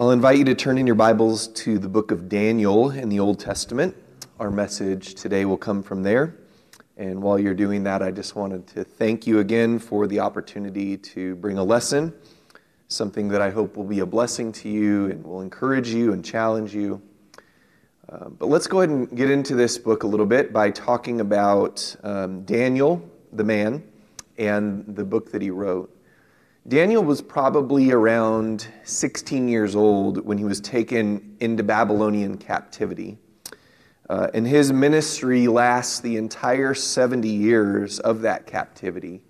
I'll invite you to turn in your Bibles to the book of Daniel in the Old Testament. Our message today will come from there. And while you're doing that, I just wanted to thank you again for the opportunity to bring a lesson, something that I hope will be a blessing to you and will encourage you and challenge you. Uh, but let's go ahead and get into this book a little bit by talking about um, Daniel, the man, and the book that he wrote. Daniel was probably around 16 years old when he was taken into Babylonian captivity. Uh, and his ministry lasts the entire 70 years of that captivity.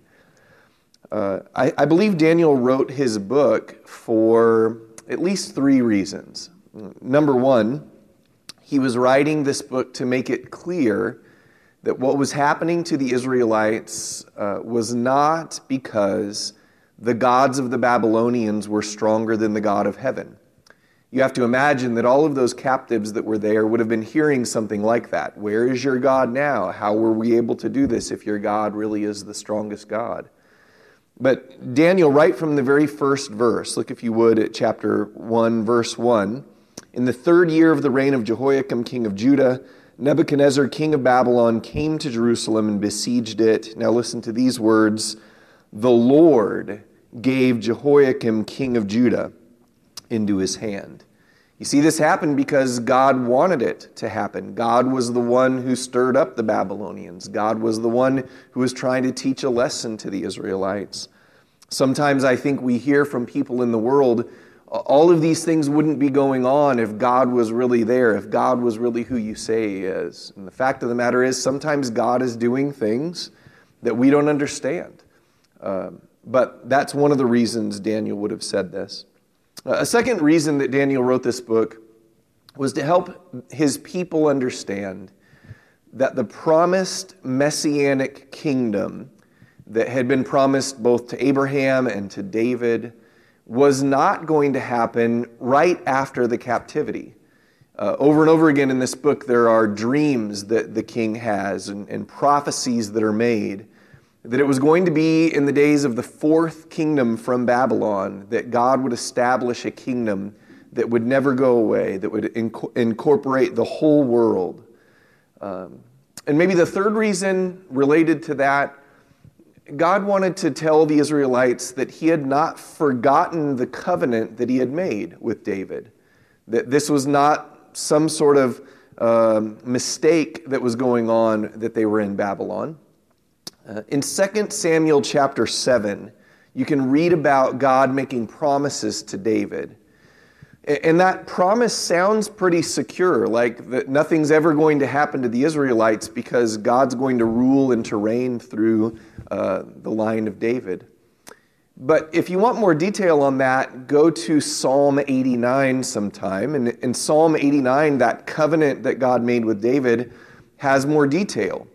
Uh, I, I believe Daniel wrote his book for at least three reasons. Number one, he was writing this book to make it clear that what was happening to the Israelites uh, was not because the gods of the Babylonians were stronger than the God of heaven. You have to imagine that all of those captives that were there would have been hearing something like that. Where is your God now? How were we able to do this if your God really is the strongest God? But Daniel, right from the very first verse, look if you would at chapter 1, verse 1. In the third year of the reign of Jehoiakim, king of Judah, Nebuchadnezzar, king of Babylon, came to Jerusalem and besieged it. Now listen to these words The Lord gave Jehoiakim, king of Judah, into his hand. You see, this happened because God wanted it to happen. God was the one who stirred up the Babylonians. God was the one who was trying to teach a lesson to the Israelites. Sometimes I think we hear from people in the world, all of these things wouldn't be going on if God was really there, if God was really who you say He is. And the fact of the matter is, sometimes God is doing things that we don't understand. Um, but that's one of the reasons Daniel would have said this. A second reason that Daniel wrote this book was to help his people understand that the promised messianic kingdom that had been promised both to Abraham and to David was not going to happen right after the captivity. Uh, over and over again in this book, there are dreams that the king has and, and prophecies that are made that it was going to be in the days of the fourth kingdom from Babylon that God would establish a kingdom that would never go away, that would inc- incorporate the whole world. Um, and maybe the third reason related to that, God wanted to tell the Israelites that He had not forgotten the covenant that He had made with David, that this was not some sort of um, mistake that was going on that they were in Babylon. Uh, in 2 Samuel chapter 7, you can read about God making promises to David. And that promise sounds pretty secure, like that nothing's ever going to happen to the Israelites because God's going to rule and to reign through uh, the line of David. But if you want more detail on that, go to Psalm 89 sometime. And in Psalm 89, that covenant that God made with David has more detail.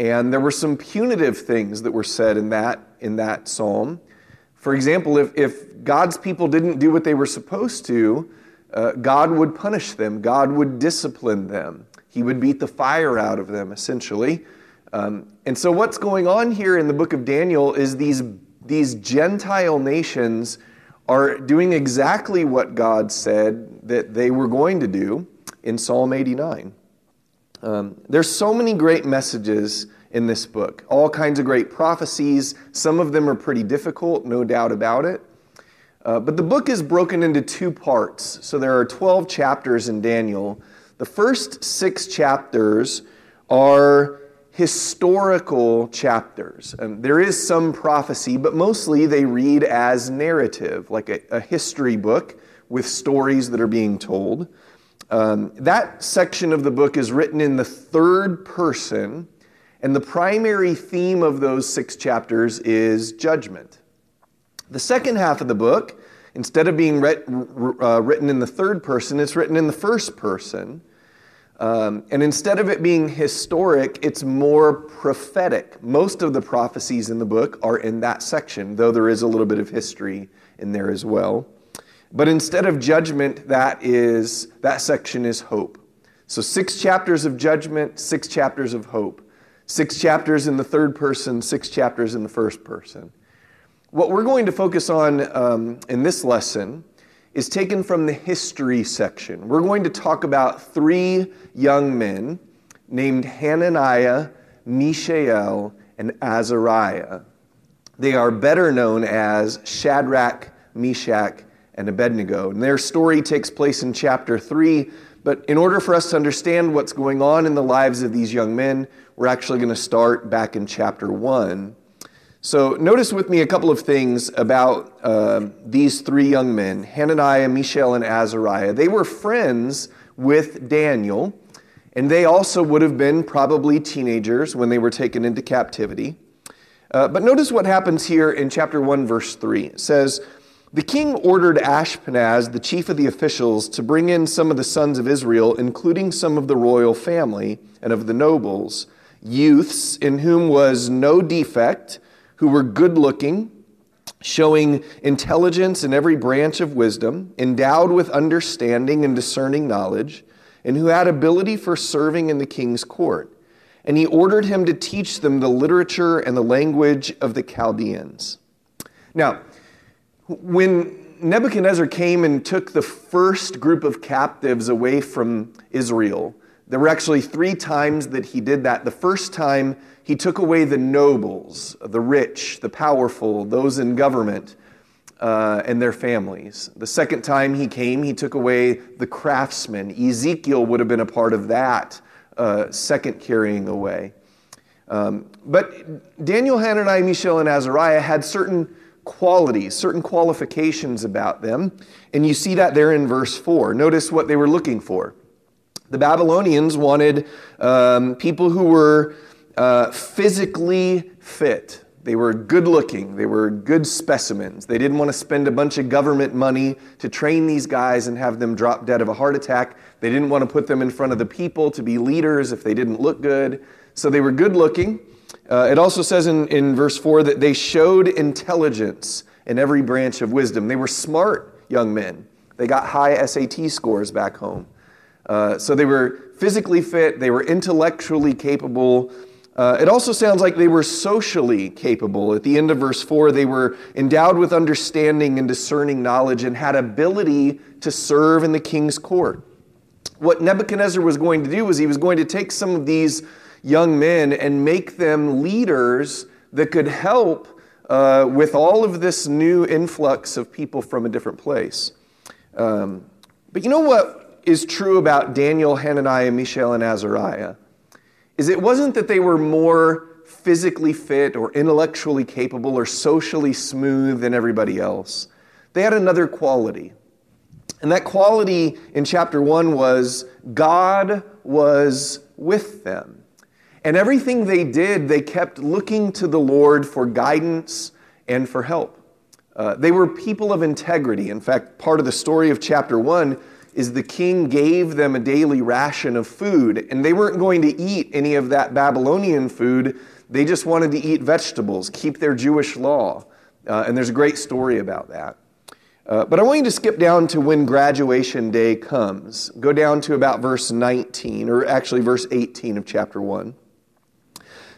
And there were some punitive things that were said in that, in that psalm. For example, if, if God's people didn't do what they were supposed to, uh, God would punish them, God would discipline them, He would beat the fire out of them, essentially. Um, and so, what's going on here in the book of Daniel is these, these Gentile nations are doing exactly what God said that they were going to do in Psalm 89. Um, there's so many great messages in this book, all kinds of great prophecies. Some of them are pretty difficult, no doubt about it. Uh, but the book is broken into two parts. So there are 12 chapters in Daniel. The first six chapters are historical chapters. And there is some prophecy, but mostly they read as narrative, like a, a history book with stories that are being told. Um, that section of the book is written in the third person, and the primary theme of those six chapters is judgment. The second half of the book, instead of being uh, written in the third person, it's written in the first person. Um, and instead of it being historic, it's more prophetic. Most of the prophecies in the book are in that section, though there is a little bit of history in there as well. But instead of judgment, that is that section is hope. So six chapters of judgment, six chapters of hope. Six chapters in the third person, six chapters in the first person. What we're going to focus on um, in this lesson is taken from the history section. We're going to talk about three young men named Hananiah, Mishael, and Azariah. They are better known as Shadrach, Meshach, and Abednego. And their story takes place in chapter 3. But in order for us to understand what's going on in the lives of these young men, we're actually going to start back in chapter 1. So, notice with me a couple of things about uh, these three young men Hananiah, Mishael, and Azariah. They were friends with Daniel, and they also would have been probably teenagers when they were taken into captivity. Uh, but notice what happens here in chapter 1, verse 3. It says, The king ordered Ashpenaz, the chief of the officials, to bring in some of the sons of Israel, including some of the royal family and of the nobles, youths in whom was no defect who were good looking, showing intelligence in every branch of wisdom, endowed with understanding and discerning knowledge, and who had ability for serving in the king's court. And he ordered him to teach them the literature and the language of the Chaldeans. Now, when Nebuchadnezzar came and took the first group of captives away from Israel, there were actually three times that he did that. The first time, he took away the nobles, the rich, the powerful, those in government, uh, and their families. The second time he came, he took away the craftsmen. Ezekiel would have been a part of that uh, second carrying away. Um, but Daniel, Hananiah, Mishael, and Azariah had certain qualities, certain qualifications about them, and you see that there in verse 4. Notice what they were looking for. The Babylonians wanted um, people who were uh, physically fit. They were good looking. They were good specimens. They didn't want to spend a bunch of government money to train these guys and have them drop dead of a heart attack. They didn't want to put them in front of the people to be leaders if they didn't look good. So they were good looking. Uh, it also says in, in verse 4 that they showed intelligence in every branch of wisdom. They were smart young men. They got high SAT scores back home. Uh, so they were physically fit, they were intellectually capable. Uh, it also sounds like they were socially capable. At the end of verse 4, they were endowed with understanding and discerning knowledge and had ability to serve in the king's court. What Nebuchadnezzar was going to do was he was going to take some of these young men and make them leaders that could help uh, with all of this new influx of people from a different place. Um, but you know what is true about Daniel, Hananiah, Mishael, and Azariah is it wasn't that they were more physically fit or intellectually capable or socially smooth than everybody else. They had another quality. And that quality in chapter 1 was God was with them. And everything they did, they kept looking to the Lord for guidance and for help. Uh, they were people of integrity. In fact, part of the story of chapter 1 is the king gave them a daily ration of food, and they weren't going to eat any of that Babylonian food. They just wanted to eat vegetables, keep their Jewish law. Uh, and there's a great story about that. Uh, but I want you to skip down to when graduation day comes. Go down to about verse 19, or actually verse 18 of chapter 1.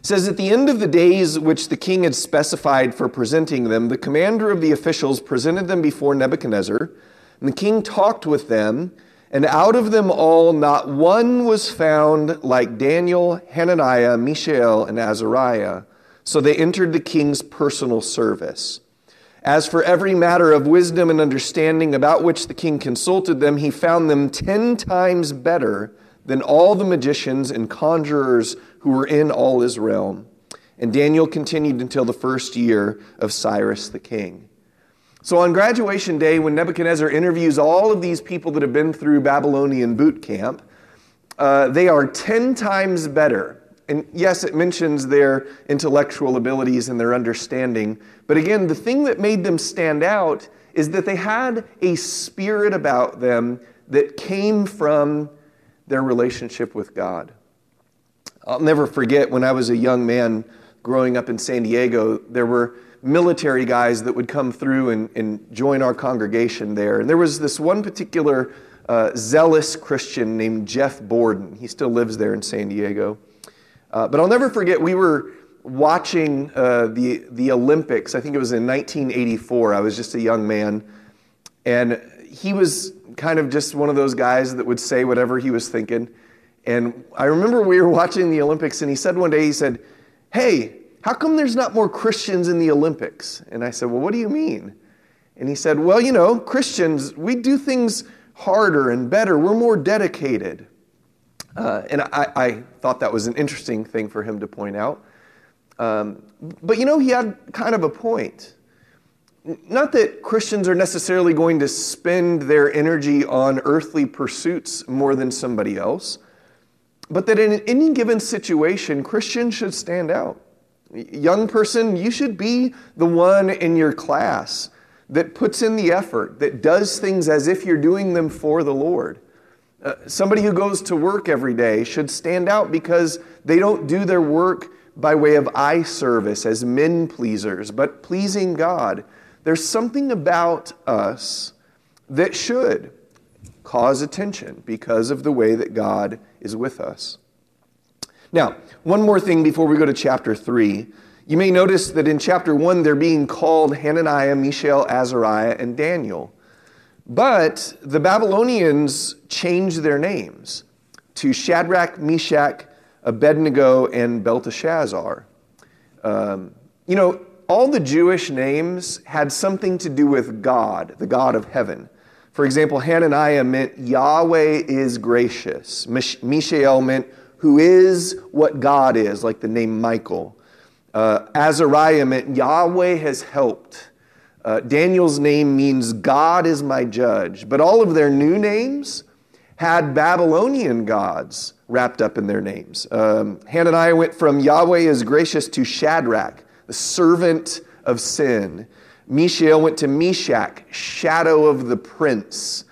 Says, At the end of the days which the king had specified for presenting them, the commander of the officials presented them before Nebuchadnezzar. And the king talked with them, and out of them all, not one was found like Daniel, Hananiah, Mishael, and Azariah. So they entered the king's personal service. As for every matter of wisdom and understanding about which the king consulted them, he found them ten times better than all the magicians and conjurers who were in all Israel. And Daniel continued until the first year of Cyrus the king. So on graduation day, when Nebuchadnezzar interviews all of these people that have been through Babylonian boot camp, uh, they are 10 times better. And yes, it mentions their intellectual abilities and their understanding. But again, the thing that made them stand out is that they had a spirit about them that came from their relationship with God. I'll never forget when I was a young man growing up in San Diego, there were military guys that would come through and, and join our congregation there. And there was this one particular uh, zealous Christian named Jeff Borden. He still lives there in San Diego. Uh, but I'll never forget, we were watching uh, the, the Olympics. I think it was in 1984. I was just a young man. And he was kind of just one of those guys that would say whatever he was thinking. And I remember we were watching the Olympics, and he said one day, he said, Hey, how come there's not more Christians in the Olympics? And I said, Well, what do you mean? And he said, Well, you know, Christians, we do things harder and better. We're more dedicated. Uh, and I, I, thought that was an interesting thing for him to point out. Um, but you know, he had kind of a point. Not that Christians are necessarily going to spend their energy on earthly pursuits more than somebody else, but that in any given situation, Christians should stand out. Young person, you should be the one in your class that puts in the effort, that does things as if you're doing them for the Lord. Uh, somebody who goes to work every day should stand out because they don't do their work by way of eye service as men pleasers, but pleasing God. There's something about us that should cause attention because of the way that God is with us. Now, one more thing before we go to chapter 3. You may notice that in chapter 1, they're being called Hananiah, Mishael, Azariah, and Daniel. But the Babylonians changed their names to Shadrach, Meshach, Abednego, and Belteshazzar. Um, you know, all the Jewish names had something to do with God, the God of heaven. For example, Hananiah meant Yahweh is gracious. Mishael meant who is what God is, like the name Michael. Uh, Azariah meant Yahweh has helped. Uh, Daniel's name means God is my judge. But all of their new names had Babylonian gods wrapped up in their names. Um, Hananiah went from Yahweh is gracious to Shadrach, the servant of sin. Mishael went to Meshach, shadow of the prince.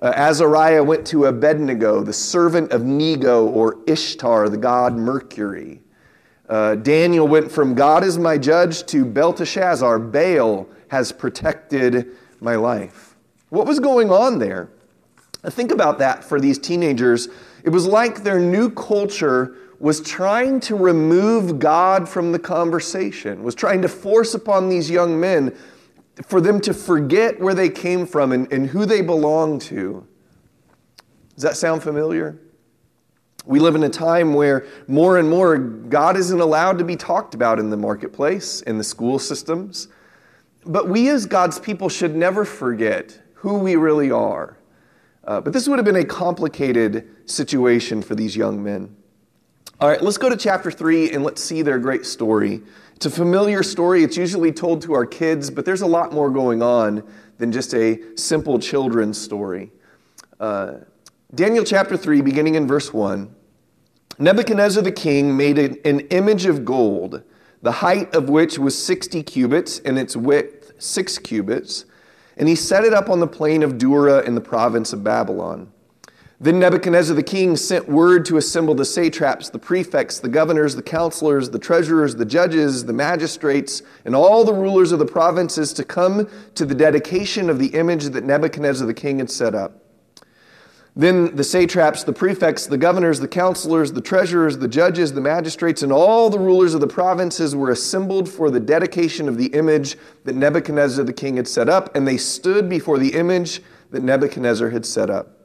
Uh, Azariah went to Abednego, the servant of Nego or Ishtar, the god Mercury. Uh, Daniel went from God is my judge to Belteshazzar, Baal has protected my life. What was going on there? Think about that for these teenagers. It was like their new culture was trying to remove God from the conversation, was trying to force upon these young men for them to forget where they came from and, and who they belong to. Does that sound familiar? We live in a time where more and more God isn't allowed to be talked about in the marketplace, in the school systems. But we as God's people should never forget who we really are. Uh, but this would have been a complicated situation for these young men. All right, let's go to chapter 3 and let's see their great story. It's a familiar story. It's usually told to our kids, but there's a lot more going on than just a simple children's story. Uh, Daniel chapter 3, beginning in verse 1. Nebuchadnezzar the king made an image of gold, the height of which was 60 cubits and its width 6 cubits, and he set it up on the plain of Dura in the province of Babylon. Then Nebuchadnezzar the king sent word to assemble the satraps, the prefects, the governors, the counselors, the treasurers, the judges, the magistrates, and all the rulers of the provinces to come to the dedication of the image that Nebuchadnezzar the king had set up. Then the satraps, the prefects, the governors, the counselors, the treasurers, the judges, the magistrates, and all the rulers of the provinces were assembled for the dedication of the image that Nebuchadnezzar the king had set up, and they stood before the image that Nebuchadnezzar had set up.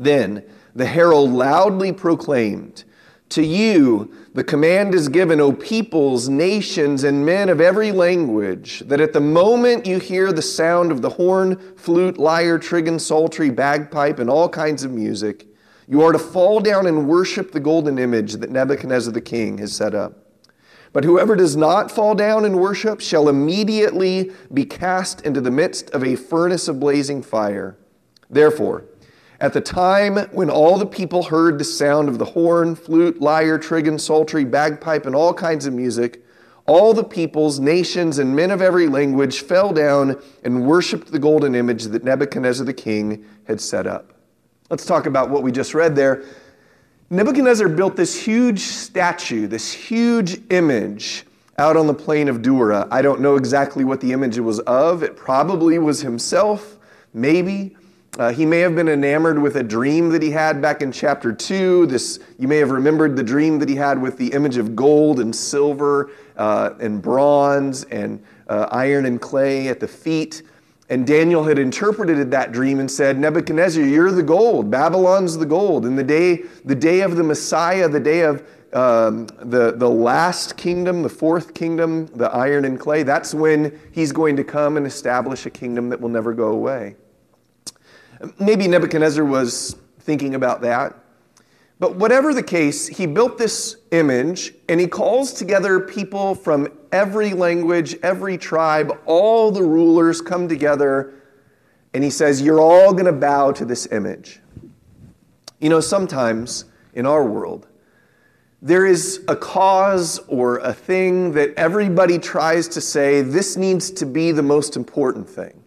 Then the herald loudly proclaimed, To you the command is given, O peoples, nations, and men of every language, that at the moment you hear the sound of the horn, flute, lyre, trigon, psaltery, bagpipe, and all kinds of music, you are to fall down and worship the golden image that Nebuchadnezzar the king has set up. But whoever does not fall down and worship shall immediately be cast into the midst of a furnace of blazing fire. Therefore, at the time when all the people heard the sound of the horn, flute, lyre, trigon, psaltery, bagpipe, and all kinds of music, all the peoples, nations, and men of every language fell down and worshiped the golden image that Nebuchadnezzar the king had set up. Let's talk about what we just read there. Nebuchadnezzar built this huge statue, this huge image out on the plain of Dura. I don't know exactly what the image was of. It probably was himself, maybe. Uh, he may have been enamored with a dream that he had back in chapter 2. This, you may have remembered the dream that he had with the image of gold and silver uh, and bronze and uh, iron and clay at the feet. And Daniel had interpreted that dream and said, Nebuchadnezzar, you're the gold. Babylon's the gold. And the day, the day of the Messiah, the day of um, the, the last kingdom, the fourth kingdom, the iron and clay, that's when he's going to come and establish a kingdom that will never go away. Maybe Nebuchadnezzar was thinking about that. But whatever the case, he built this image and he calls together people from every language, every tribe, all the rulers come together and he says, You're all going to bow to this image. You know, sometimes in our world, there is a cause or a thing that everybody tries to say, this needs to be the most important thing.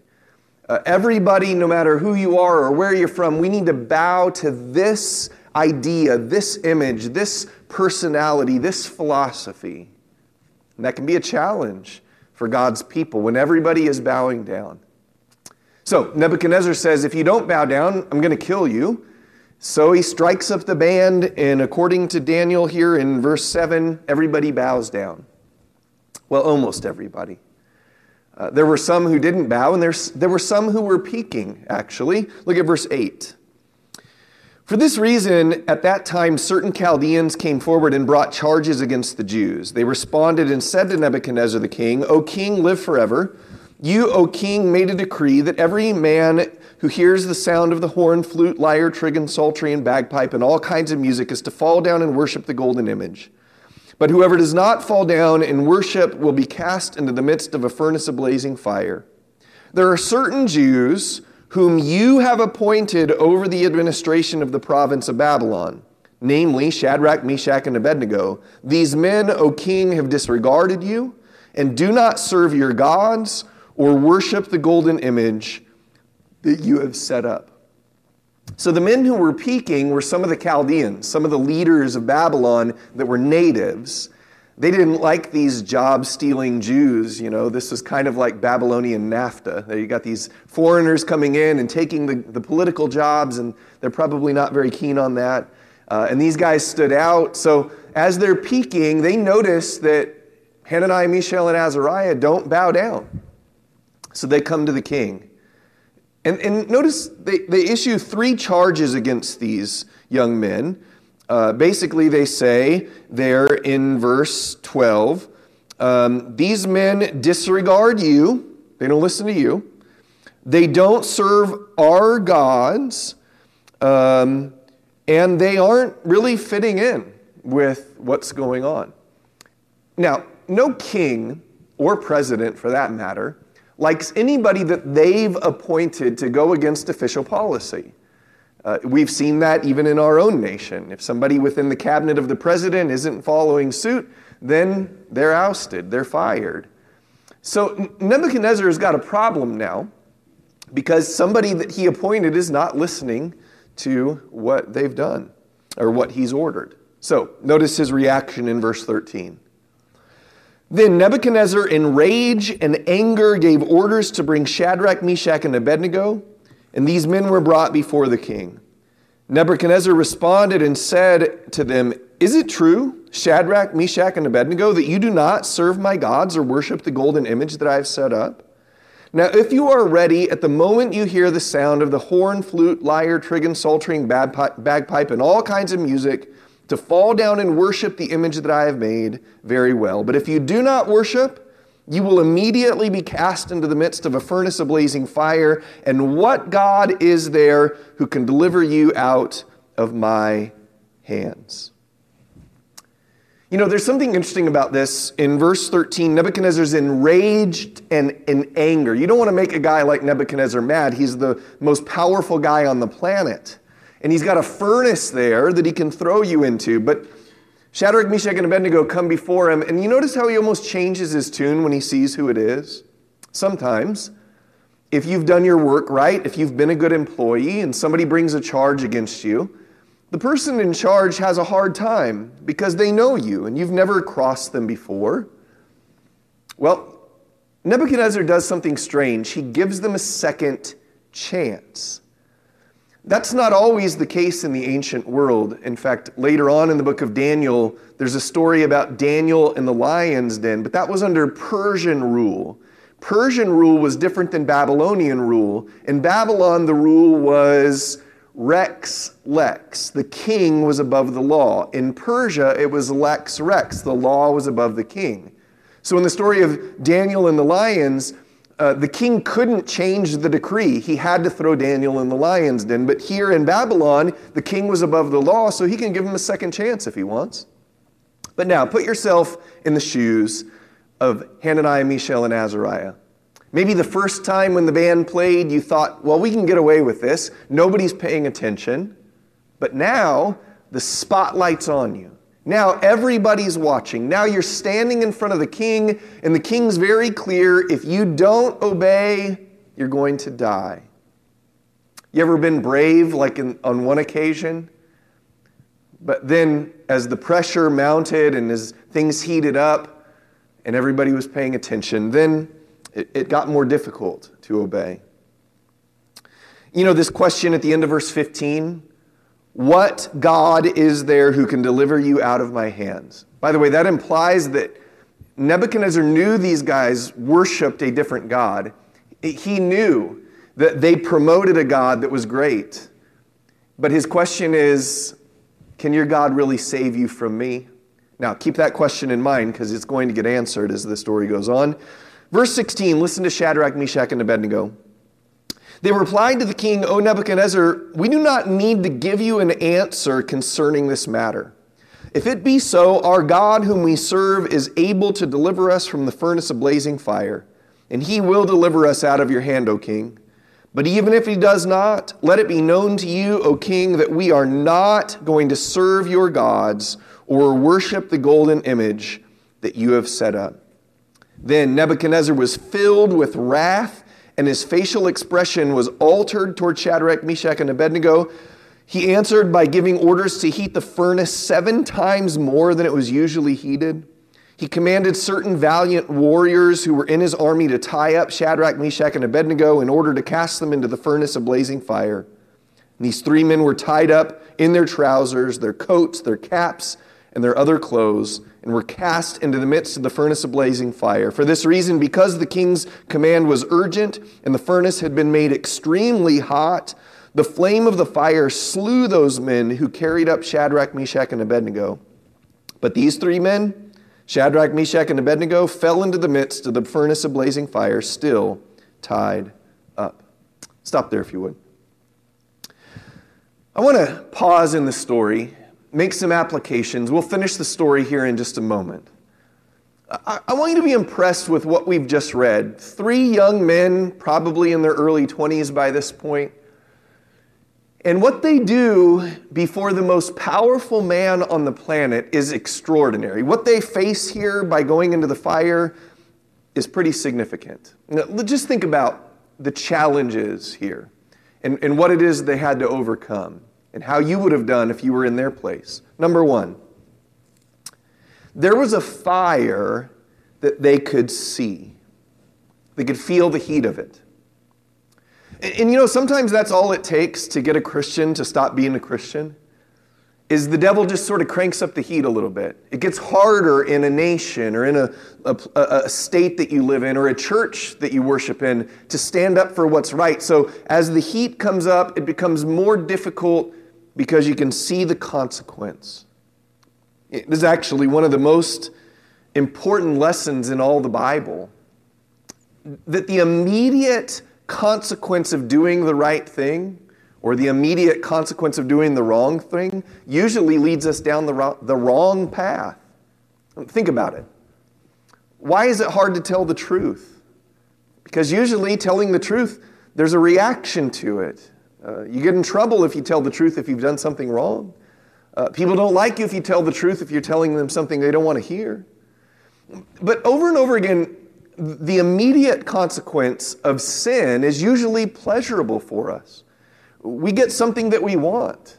Uh, everybody, no matter who you are or where you're from, we need to bow to this idea, this image, this personality, this philosophy. And that can be a challenge for God's people when everybody is bowing down. So Nebuchadnezzar says, If you don't bow down, I'm going to kill you. So he strikes up the band, and according to Daniel here in verse 7, everybody bows down. Well, almost everybody. Uh, there were some who didn't bow, and there were some who were peeking, actually. Look at verse 8. For this reason, at that time, certain Chaldeans came forward and brought charges against the Jews. They responded and said to Nebuchadnezzar the king, O king, live forever. You, O king, made a decree that every man who hears the sound of the horn, flute, lyre, trigon, psaltery, and bagpipe, and all kinds of music is to fall down and worship the golden image. But whoever does not fall down and worship will be cast into the midst of a furnace of blazing fire. There are certain Jews whom you have appointed over the administration of the province of Babylon, namely Shadrach, Meshach, and Abednego. These men, O king, have disregarded you and do not serve your gods or worship the golden image that you have set up. So the men who were peeking were some of the Chaldeans, some of the leaders of Babylon that were natives. They didn't like these job stealing Jews. You know, this was kind of like Babylonian NAFTA. You got these foreigners coming in and taking the, the political jobs, and they're probably not very keen on that. Uh, and these guys stood out. So as they're peeking, they notice that Hananiah, Mishael, and Azariah don't bow down. So they come to the king. And, and notice they, they issue three charges against these young men. Uh, basically, they say there in verse 12 um, these men disregard you, they don't listen to you, they don't serve our gods, um, and they aren't really fitting in with what's going on. Now, no king or president, for that matter, likes anybody that they've appointed to go against official policy. Uh, we've seen that even in our own nation. If somebody within the cabinet of the president isn't following suit, then they're ousted, they're fired. So Nebuchadnezzar has got a problem now because somebody that he appointed is not listening to what they've done or what he's ordered. So notice his reaction in verse 13. Then Nebuchadnezzar, in rage and anger, gave orders to bring Shadrach, Meshach, and Abednego and these men were brought before the king. Nebuchadnezzar responded and said to them, Is it true, Shadrach, Meshach, and Abednego, that you do not serve my gods or worship the golden image that I have set up? Now, if you are ready at the moment you hear the sound of the horn, flute, lyre, trigon, psaltery, bagpipe, and all kinds of music, to fall down and worship the image that I have made, very well. But if you do not worship, you will immediately be cast into the midst of a furnace of blazing fire. And what God is there who can deliver you out of my hands? You know, there's something interesting about this. In verse 13, Nebuchadnezzar's enraged and in anger. You don't want to make a guy like Nebuchadnezzar mad. He's the most powerful guy on the planet. And he's got a furnace there that he can throw you into. But Shadrach, Meshach, and Abednego come before him, and you notice how he almost changes his tune when he sees who it is? Sometimes, if you've done your work right, if you've been a good employee, and somebody brings a charge against you, the person in charge has a hard time because they know you and you've never crossed them before. Well, Nebuchadnezzar does something strange. He gives them a second chance. That's not always the case in the ancient world. In fact, later on in the book of Daniel, there's a story about Daniel and the lion's den, but that was under Persian rule. Persian rule was different than Babylonian rule. In Babylon, the rule was rex lex. The king was above the law. In Persia, it was lex rex. The law was above the king. So in the story of Daniel and the lions, uh, the king couldn't change the decree. He had to throw Daniel in the lion's den. But here in Babylon, the king was above the law, so he can give him a second chance if he wants. But now, put yourself in the shoes of Hananiah, Mishael, and Azariah. Maybe the first time when the band played, you thought, well, we can get away with this. Nobody's paying attention. But now, the spotlight's on you. Now everybody's watching. Now you're standing in front of the king, and the king's very clear if you don't obey, you're going to die. You ever been brave, like in, on one occasion? But then, as the pressure mounted and as things heated up and everybody was paying attention, then it, it got more difficult to obey. You know, this question at the end of verse 15 what God is there who can deliver you out of my hands? By the way, that implies that Nebuchadnezzar knew these guys worshiped a different God. He knew that they promoted a God that was great. But his question is can your God really save you from me? Now, keep that question in mind because it's going to get answered as the story goes on. Verse 16 listen to Shadrach, Meshach, and Abednego. They replied to the king, O Nebuchadnezzar, we do not need to give you an answer concerning this matter. If it be so, our God, whom we serve, is able to deliver us from the furnace of blazing fire, and he will deliver us out of your hand, O king. But even if he does not, let it be known to you, O king, that we are not going to serve your gods or worship the golden image that you have set up. Then Nebuchadnezzar was filled with wrath and his facial expression was altered toward Shadrach, Meshach, and Abednego. He answered by giving orders to heat the furnace seven times more than it was usually heated. He commanded certain valiant warriors who were in his army to tie up Shadrach, Meshach, and Abednego in order to cast them into the furnace of blazing fire. And these three men were tied up in their trousers, their coats, their caps, and their other clothes and were cast into the midst of the furnace of blazing fire. For this reason, because the king's command was urgent and the furnace had been made extremely hot, the flame of the fire slew those men who carried up Shadrach, Meshach, and Abednego. But these three men, Shadrach, Meshach, and Abednego, fell into the midst of the furnace of blazing fire, still tied up. Stop there if you would. I want to pause in the story make some applications. We'll finish the story here in just a moment. I, I, want you to be impressed with what we've just read. Three young men, probably in their early 20s by this point, and what they do before the most powerful man on the planet is extraordinary. What they face here by going into the fire is pretty significant. Now, just think about the challenges here and, and what it is they had to overcome and how you would have done if you were in their place. Number one, there was a fire that they could see, they could feel the heat of it. And, and, you know, sometimes that's all it takes to get a Christian to stop being a Christian. Is the devil just sort of cranks up the heat a little bit. It gets harder in a nation or in a, a, a state that you live in or a church that you worship in to stand up for what's right. So as the heat comes up, it becomes more difficult because you can see the consequence. It is actually one of the most important lessons in all the Bible that the immediate consequence of doing the right thing or the immediate consequence of doing the wrong thing usually leads us down the wrong, the wrong path. Think about it. Why is it hard to tell the truth? Because usually telling the truth, there's a reaction to it. Uh, you get in trouble if you tell the truth if you've done something wrong. Uh, people don't like you if you tell the truth if you're telling them something they don't want to hear. But over and over again, the immediate consequence of sin is usually pleasurable for us. We get something that we want.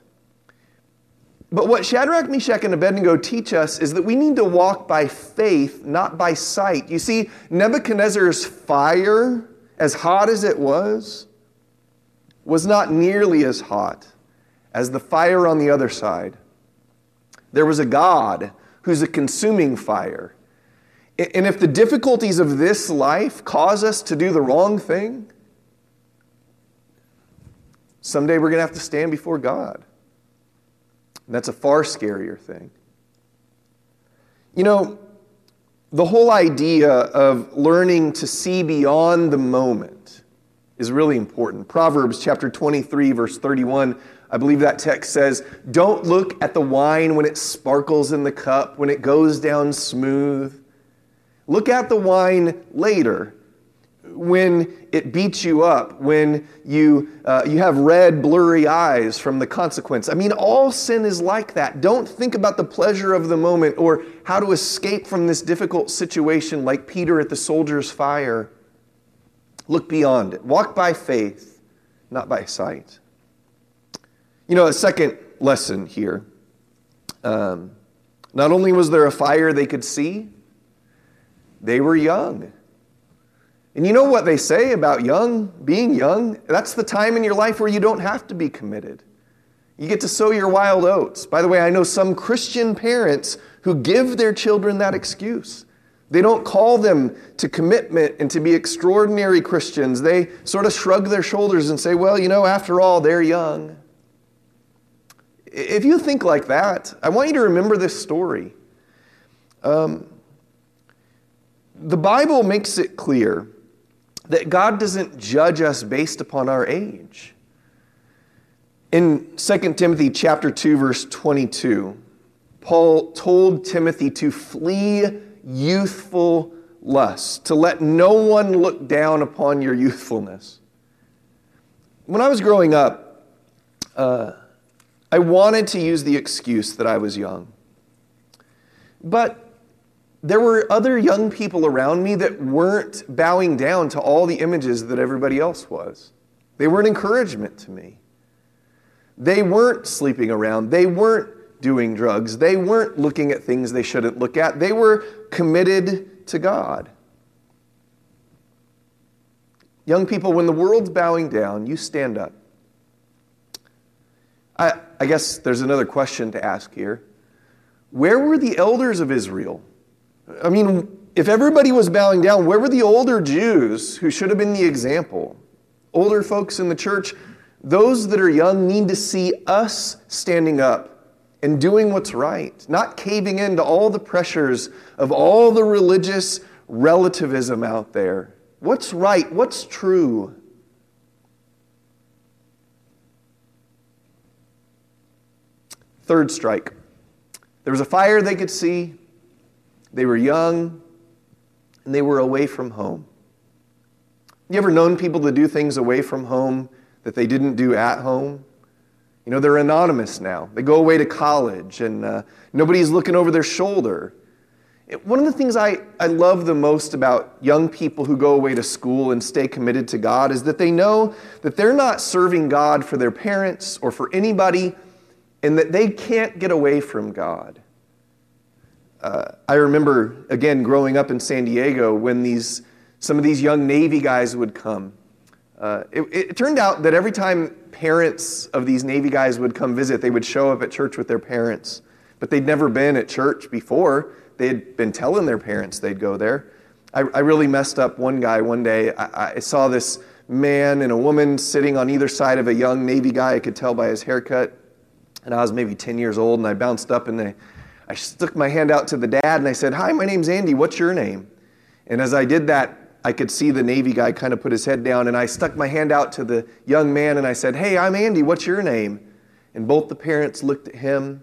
But what Shadrach, Meshach, and Abednego teach us is that we need to walk by faith, not by sight. You see, Nebuchadnezzar's fire, as hot as it was, was not nearly as hot as the fire on the other side. There was a God who's a consuming fire. And if the difficulties of this life cause us to do the wrong thing, someday we're going to have to stand before God. And that's a far scarier thing. You know, the whole idea of learning to see beyond the moment is really important. Proverbs chapter 23, verse 31, I believe that text says, Don't look at the wine when it sparkles in the cup, when it goes down smooth. Look at the wine later when it beats you up, when you, uh, you have red, blurry eyes from the consequence. I mean, all sin is like that. Don't think about the pleasure of the moment or how to escape from this difficult situation like Peter at the soldier's fire. Look beyond it. Walk by faith, not by sight. You know, a second lesson here. Um, not only was there a fire they could see, they were young. And you know what they say about young, being young? That's the time in your life where you don't have to be committed. You get to sow your wild oats. By the way, I know some Christian parents who give their children that excuse. They don't call them to commitment and to be extraordinary Christians. They sort of shrug their shoulders and say, well, you know, after all, they're young. If you think like that, I want you to remember this story. Um, the Bible makes it clear that God doesn't judge us based upon our age. In 2 Timothy chapter 2 verse 22, Paul told Timothy to flee youthful lust, to let no one look down upon your youthfulness. When I was growing up, uh, I wanted to use the excuse that I was young. But there were other young people around me that weren't bowing down to all the images that everybody else was. They were an encouragement to me. They weren't sleeping around. They weren't doing drugs. They weren't looking at things they shouldn't look at. They were committed to God. Young people, when the world's bowing down, you stand up. I, I guess there's another question to ask here. Where were the elders of Israel? I mean, if everybody was bowing down, where were the older Jews who should have been the example? Older folks in the church, those that are young need to see us standing up and doing what's right, not caving into all the pressures of all the religious relativism out there. What's right? What's true? Third strike. There was a fire they could see, they were young and they were away from home. You ever known people to do things away from home that they didn't do at home? You know, they're anonymous now. They go away to college and uh, nobody's looking over their shoulder. One of the things I, I love the most about young people who go away to school and stay committed to God is that they know that they're not serving God for their parents or for anybody and that they can't get away from God. Uh, I remember, again, growing up in San Diego when these, some of these young Navy guys would come. Uh, it, it, turned out that every time parents of these Navy guys would come visit, they would show up at church with their parents. But they'd never been at church before. They had been telling their parents they'd go there. I, I really messed up one guy one day. I, I saw this man and a woman sitting on either side of a young Navy guy. I could tell by his haircut. And I was maybe 10 years old, and I bounced up and they I stuck my hand out to the dad and I said, Hi, my name's Andy. What's your name? And as I did that, I could see the Navy guy kind of put his head down and I stuck my hand out to the young man and I said, Hey, I'm Andy. What's your name? And both the parents looked at him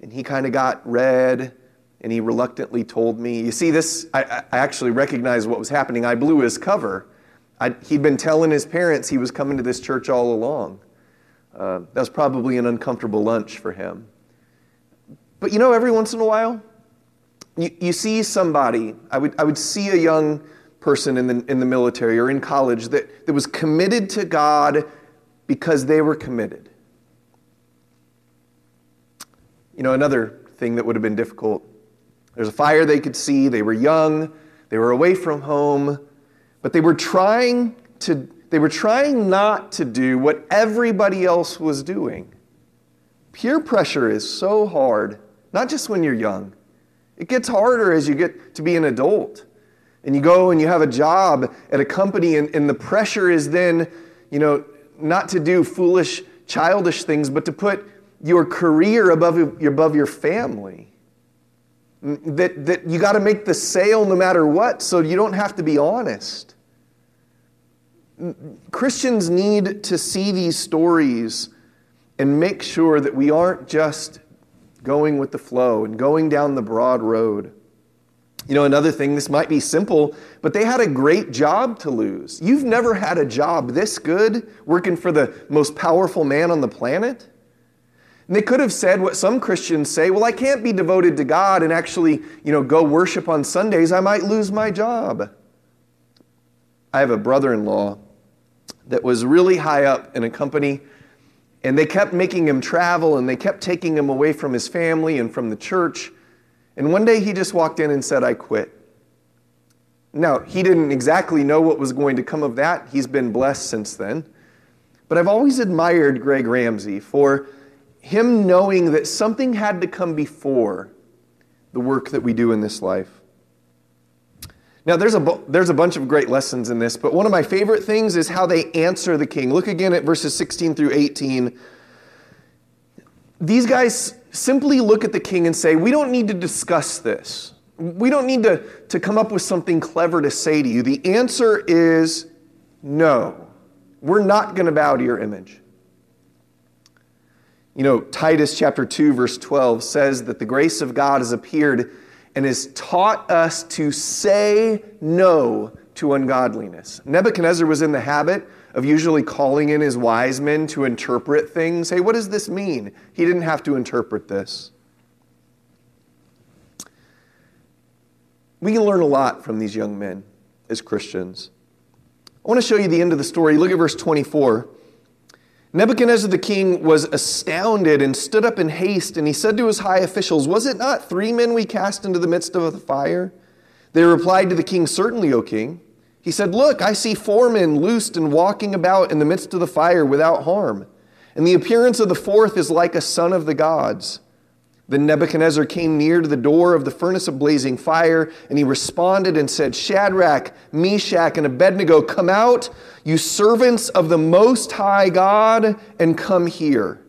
and he kind of got red and he reluctantly told me. You see, this, I, I actually recognized what was happening. I blew his cover. I, he'd been telling his parents he was coming to this church all along. Uh, that was probably an uncomfortable lunch for him. But you know, every once in a while, you, you see somebody, I would, I would see a young person in the, in the military or in college that, that was committed to God because they were committed. You know, another thing that would have been difficult there's a fire they could see, they were young, they were away from home, but they were trying to they were trying not to do what everybody else was doing. Peer pressure is so hard not just when you're young, It gets harder as you get to be an adult. And you go and you have a job at a company, and, and the pressure is then, you know, not to do foolish, childish things, but to put your career above, above your family. Mm, that, that you got to make the sale no matter what, so you don't have to be honest. Christians need to see these stories and make sure that we aren't just going with the flow and going down the broad road. You know, another thing, this might be simple, but they had a great job to lose. You've never had a job this good working for the most powerful man on the planet. And they could have said what some Christians say, well, I can't be devoted to God and actually, you know, go worship on Sundays. I might lose my job. I have a brother-in-law that was really high up in a company and they kept making him travel and they kept taking him away from his family and from the church. And one day he just walked in and said, I quit. Now, he didn't exactly know what was going to come of that. He's been blessed since then. But I've always admired Greg Ramsey for him knowing that something had to come before the work that we do in this life. Now, there's a, there's a bunch of great lessons in this, but one of my favorite things is how they answer the king. Look again at verses 16 through 18. These guys simply look at the king and say, We don't need to discuss this. We don't need to, to come up with something clever to say to you. The answer is no. We're not going to bow to your image. You know, Titus chapter 2, verse 12 says that the grace of God has appeared and has taught us to say no to ungodliness. Nebuchadnezzar was in the habit of usually calling in his wise men to interpret things. Hey, what does this mean? He didn't have to interpret this. We can learn a lot from these young men as Christians. I want to show you the end of the story. Look at verse 24. Nebuchadnezzar the king was astounded and stood up in haste, and he said to his high officials, Was it not three men we cast into the midst of the fire? They replied to the king, Certainly, O king. He said, Look, I see four men loosed and walking about in the midst of the fire without harm, and the appearance of the fourth is like a son of the gods. Then Nebuchadnezzar came near to the door of the furnace of blazing fire, and he responded and said, Shadrach, Meshach, and Abednego, come out, you servants of the Most High God, and come here.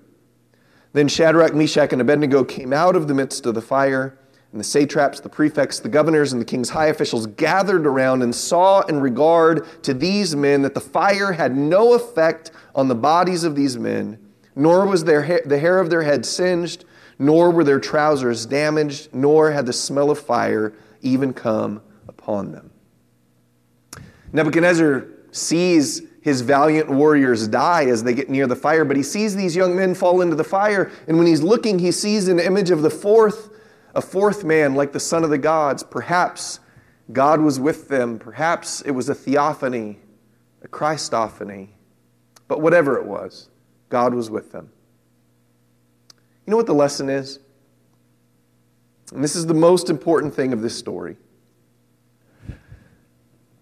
Then Shadrach, Meshach, and Abednego came out of the midst of the fire, and the satraps, the prefects, the governors, and the king's high officials gathered around and saw in regard to these men that the fire had no effect on the bodies of these men, nor was their ha- the hair of their head singed nor were their trousers damaged, nor had the smell of fire even come upon them. Nebuchadnezzar sees his valiant warriors die as they get near the fire, but he sees these young men fall into the fire, and when he's looking, he sees an image of the fourth, a fourth man like the son of the gods. Perhaps God was with them, perhaps it was a theophany, a Christophany, but whatever it was, God was with them. You know what the lesson is? And this is the most important thing of this story.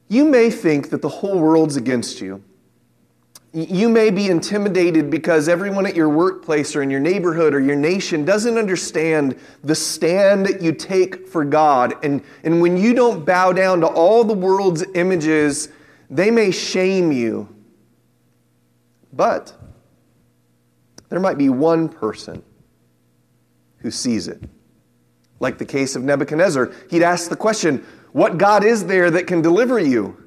You may think that the whole world's against you. You may be intimidated because everyone at your workplace or in your neighborhood or your nation doesn't understand the stand that you take for God. And, and when you don't bow down to all the world's images, they may shame you. But there might be one person who sees it. Like the case of Nebuchadnezzar, he'd ask the question, What God is there that can deliver you?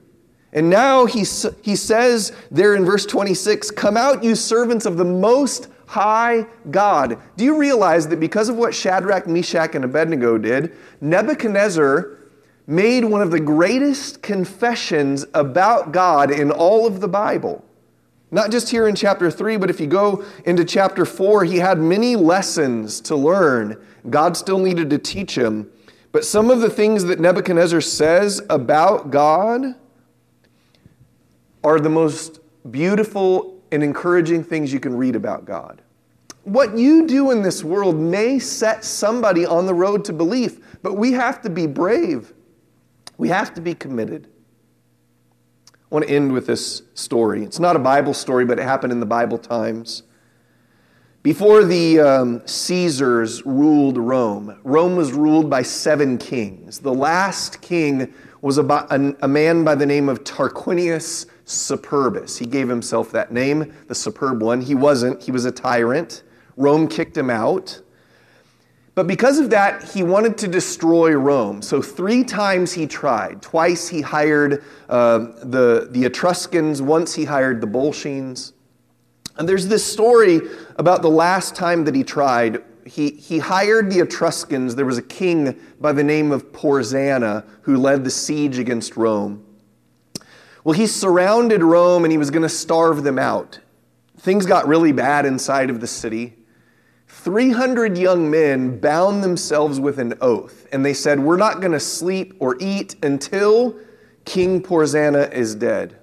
And now he, he says there in verse 26, Come out, you servants of the Most High God. Do you realize that because of what Shadrach, Meshach, and Abednego did, Nebuchadnezzar made one of the greatest confessions about God in all of the Bible? Not just here in chapter 3, but if you go into chapter 4, he had many lessons to learn. God still needed to teach him. But some of the things that Nebuchadnezzar says about God are the most beautiful and encouraging things you can read about God. What you do in this world may set somebody on the road to belief, but we have to be brave. We have to be committed. I want to end with this story. It's not a Bible story, but it happened in the Bible times. Before the um, Caesars ruled Rome, Rome was ruled by seven kings. The last king was a, a, man by the name of Tarquinius Superbus. He gave himself that name, the superb one. He wasn't, he was a tyrant. Rome kicked him out. But because of that, he wanted to destroy Rome. So three times he tried. Twice he hired uh, the, the Etruscans, once he hired the Volscians. And there's this story about the last time that he tried. He, he hired the Etruscans. There was a king by the name of Porsena who led the siege against Rome. Well, he surrounded Rome and he was going to starve them out. Things got really bad inside of the city. 300 young men bound themselves with an oath, and they said, We're not going to sleep or eat until King Porsena is dead.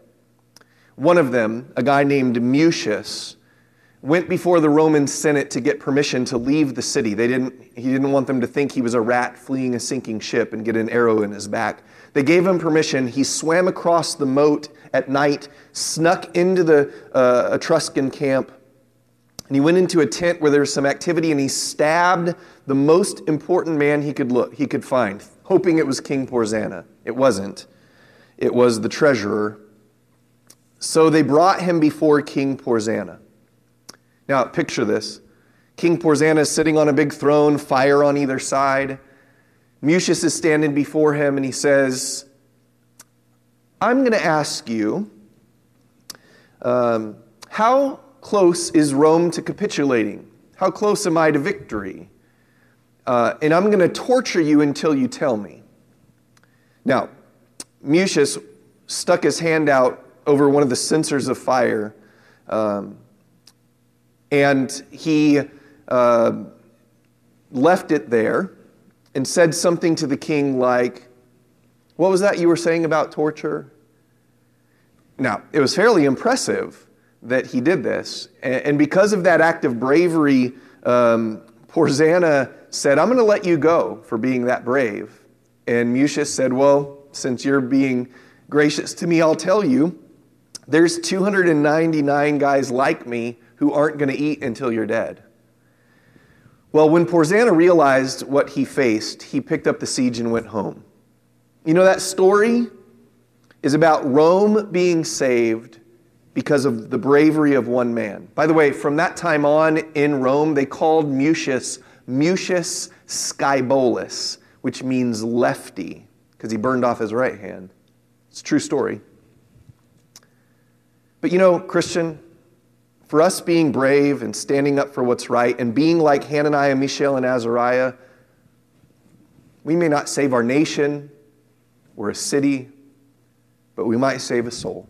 One of them, a guy named Mucius, went before the Roman Senate to get permission to leave the city. They didn't, he didn't want them to think he was a rat fleeing a sinking ship and get an arrow in his back. They gave him permission. He swam across the moat at night, snuck into the uh, Etruscan camp, and he went into a tent where there was some activity and he stabbed the most important man he could look he could find, hoping it was King Porsena. It wasn't. It was the treasurer so they brought him before King Porsena. Now, picture this. King Porsena is sitting on a big throne, fire on either side. Mucius is standing before him and he says, I'm going to ask you, um, how close is Rome to capitulating? How close am I to victory? Uh, and I'm going to torture you until you tell me. Now, Mucius stuck his hand out over one of the censers of fire. Um, and he uh, left it there and said something to the king like, What was that you were saying about torture? Now, it was fairly impressive that he did this. And because of that act of bravery, um, Porsena said, I'm going to let you go for being that brave. And Mucius said, Well, since you're being gracious to me, I'll tell you. There's 299 guys like me who aren't going to eat until you're dead. Well, when Porsena realized what he faced, he picked up the siege and went home. You know, that story is about Rome being saved because of the bravery of one man. By the way, from that time on in Rome, they called Mucius Mucius Scaevolas, which means lefty, because he burned off his right hand. It's a true story. But you know, Christian, for us being brave and standing up for what's right and being like Hananiah, Mishael, and Azariah, we may not save our nation or a city, but we might save a soul.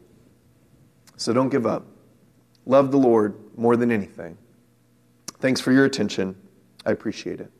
So don't give up. Love the Lord more than anything. Thanks for your attention. I appreciate it.